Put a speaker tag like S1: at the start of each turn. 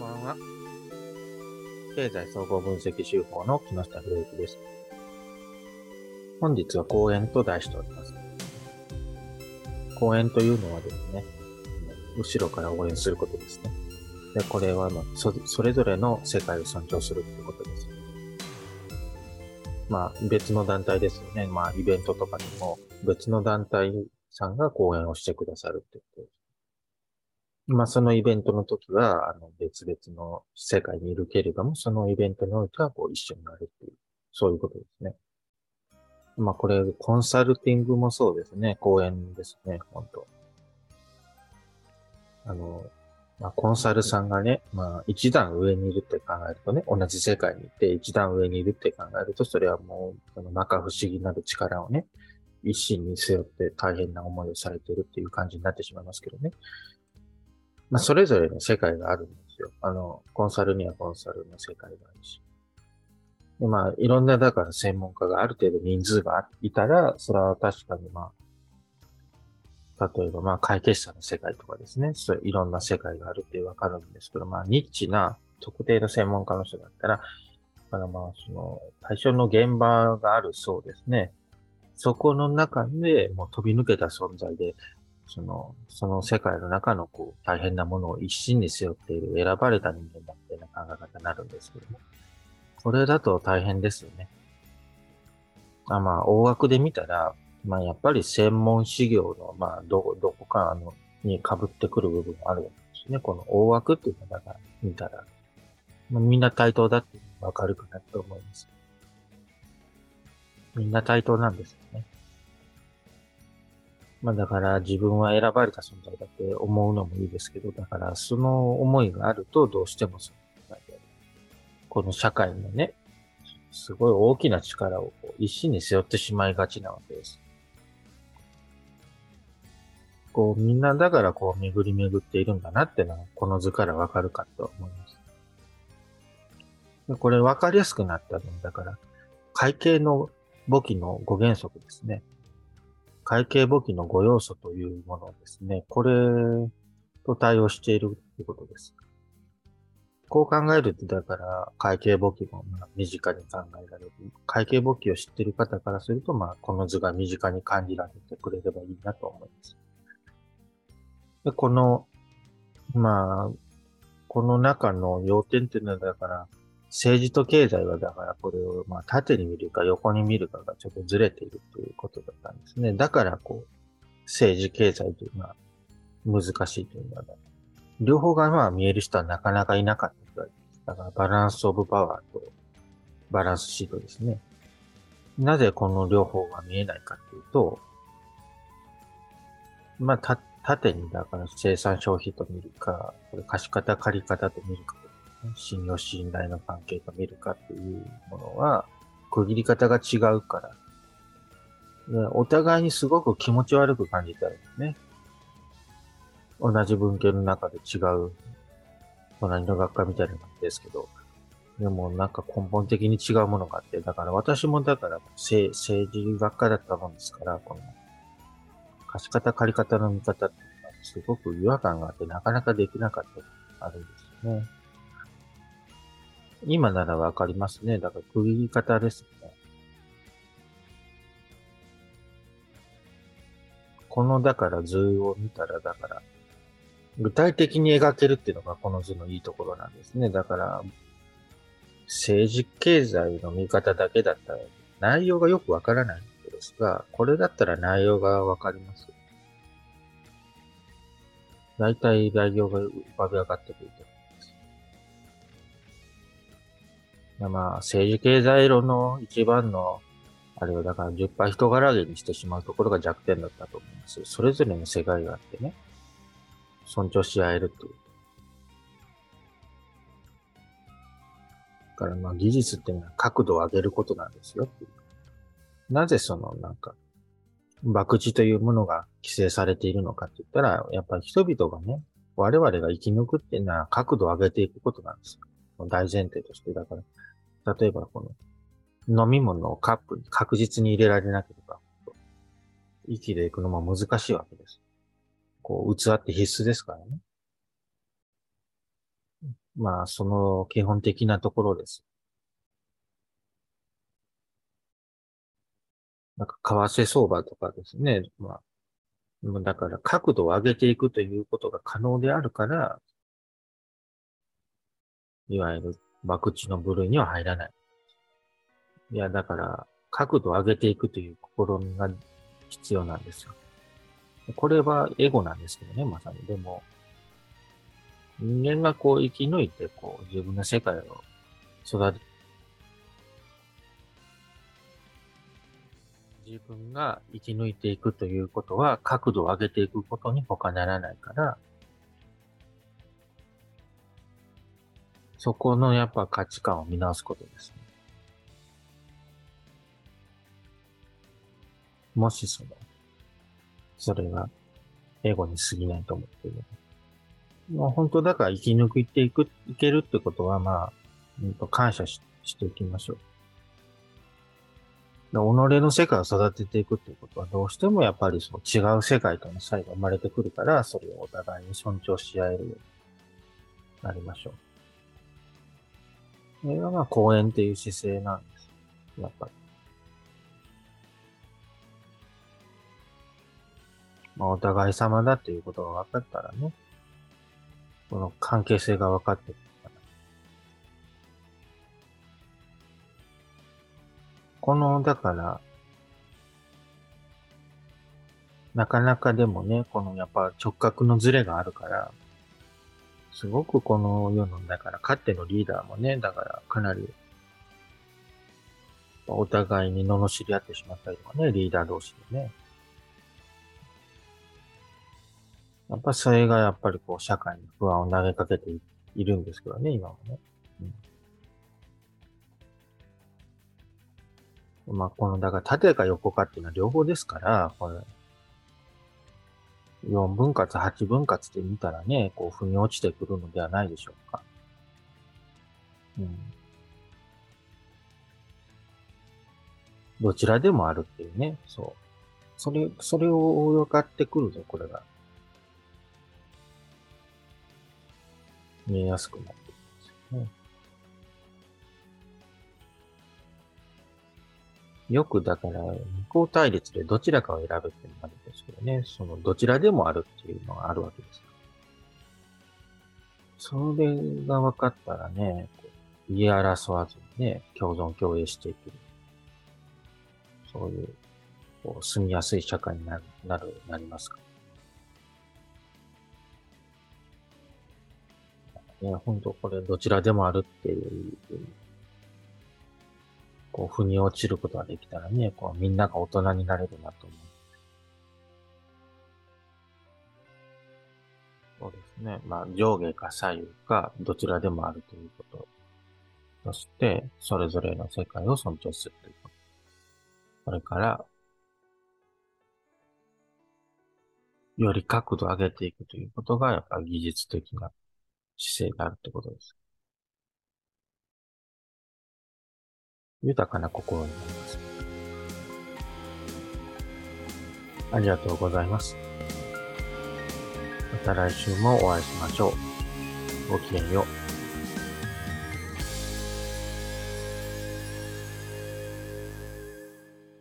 S1: ばんは。経済総合分析手法の木下博之です。本日は講演と題しております。講演というのはですね、後ろから応援することですね。で、これはまそ、それぞれの世界を尊重するということです。まあ、別の団体ですよね。まあ、イベントとかでも、別の団体さんが講演をしてくださるってことです。まあ、そのイベントの時は、あの、別々の世界にいるけれども、そのイベントにおいては、こう、一緒になるっていう、そういうことですね。まあ、これ、コンサルティングもそうですね。講演ですね、本当あの、まあ、コンサルさんがね、まあ、一段上にいるって考えるとね、同じ世界にいて一段上にいるって考えると、それはもう、その、摩訶不思議なる力をね、一心に背負って大変な思いをされているっていう感じになってしまいますけどね。まあ、それぞれの世界があるんですよ。あの、コンサルにはコンサルの世界があるし。でまあ、いろんな、だから専門家がある程度人数がいたら、それは確かにまあ、例えば、まあ、会計士さんの世界とかですね。そういろんな世界があるってわかるんですけど、まあ、ニッチな特定の専門家の人だったら、だからまあ、その、対象の現場があるそうですね。そこの中でもう飛び抜けた存在で、その、その世界の中のこう、大変なものを一心に背負っている選ばれた人間だっていう考え方になるんですけども。これだと大変ですよね。あまあ、大枠で見たら、まあ、やっぱり専門修行の、まあ、ど、どこか、あの、に被ってくる部分があるわけですね。この大枠っていうのだから見たら、まあ、みんな対等だってわかるかなと思います。みんな対等なんですよね。まあだから自分は選ばれた存在だって思うのもいいですけど、だからその思いがあるとどうしてもそのこの社会のね、すごい大きな力を一心に背負ってしまいがちなわけです。こう、みんなだからこう、巡り巡っているんだなってのは、この図からわかるかと思います。でこれわかりやすくなったのだから、会計の簿記の5原則ですね。会計簿記の5要素というものですね。これと対応しているということです。こう考えると、だから、会計簿記も身近に考えられる。会計簿記を知っている方からすると、まあ、この図が身近に感じられてくれればいいなと思います。で、この、まあ、この中の要点っていうのは、だから、政治と経済は、だからこれを、まあ、縦に見るか横に見るかがちょっとずれているということだったんですね。だから、こう、政治経済というのは難しいというのは、両方がまあ見える人はなかなかいなかっただからバランスオブパワーとバランスシートですね。なぜこの両方が見えないかというと、まあ、た、縦にだから生産消費と見るか、これ貸方借方と見るか、信用信頼の関係と見るかっていうものは、区切り方が違うから、お互いにすごく気持ち悪く感じたんですね。同じ文献の中で違う、隣の学科みたいな感じですけど、でもなんか根本的に違うものがあって、だから私もだから政政治学科だったもんですから、この貸し方借り方の見方っていうのはすごく違和感があってなかなかできなかったあるんですよね。今ならわかりますね。だから区切り方ですね。このだから図を見たらだから具体的に描けるっていうのがこの図のいいところなんですね。だから、政治経済の見方だけだったら内容がよくわからないんですが、これだったら内容がわかります。大体内容が浮かび上がってくるといます。まあ、政治経済論の一番の、あれはだから10%人柄げにしてしまうところが弱点だったと思います。それぞれの世界があってね。尊重し合えるという。だからまあ技術っていうのは角度を上げることなんですよ。なぜそのなんか、博打というものが規制されているのかって言ったら、やっぱり人々がね、我々が生き抜くっていうのは角度を上げていくことなんですよ。大前提として。だから、例えばこの飲み物をカップに確実に入れられなければ、生きていくのも難しいわけです。こう、器って必須ですからね。まあ、その基本的なところです。なんか、為替相場とかですね。まあ、だから角度を上げていくということが可能であるから、いわゆる博打の部類には入らない。いや、だから、角度を上げていくという心が必要なんですよ。これはエゴなんですけどね、まさに。でも、人間がこう生き抜いて、こう自分の世界を育て、自分が生き抜いていくということは角度を上げていくことに他ならないから、そこのやっぱ価値観を見直すことですね。もしその、それが英語に過ぎないと思っている。まあ、本当だから生き抜いていく、いけるってことは、まあ、うんと感謝ししていきましょう。己の世界を育てていくっていうことは、どうしてもやっぱりその違う世界との差異が生まれてくるから、それをお互いに尊重し合えるようになりましょう。これがまあ、公演っていう姿勢なんです。やっぱり。まあ、お互い様だっていうことが分かったらね、この関係性が分かってるから。この、だから、なかなかでもね、このやっぱ直角のズレがあるから、すごくこの世の、だから、かってのリーダーもね、だからかなり、お互いに罵り合ってしまったりとかね、リーダー同士でね。やっぱそれがやっぱりこう社会に不安を投げかけているんですけどね、今もね。うん、まあこの、だから縦か横かっていうのは両方ですから、これ、4分割、8分割で見たらね、こう、腑に落ちてくるのではないでしょうか。うん。どちらでもあるっていうね、そう。それ、それを分かってくるぞ、これが。見えやすくなってくるんですよね。よくだから、二項対立でどちらかを選ぶってなるですけどね、そのどちらでもあるっていうのがあるわけです。それが分かったらね、言い争わずにね、共存共栄していける。そういう、こう住みやすい社会になる、なる、なりますから。ね、本当これどちらでもあるっていう、こう、腑に落ちることができたらね、こう、みんなが大人になれるなと思う。そうですね。まあ、上下か左右か、どちらでもあるということ。そして、それぞれの世界を尊重するということ。それから、より角度を上げていくということが、やっぱ技術的な姿勢があるってことです。豊かな心になります。ありがとうございます。また来週もお会いしましょう。ごきげんよう。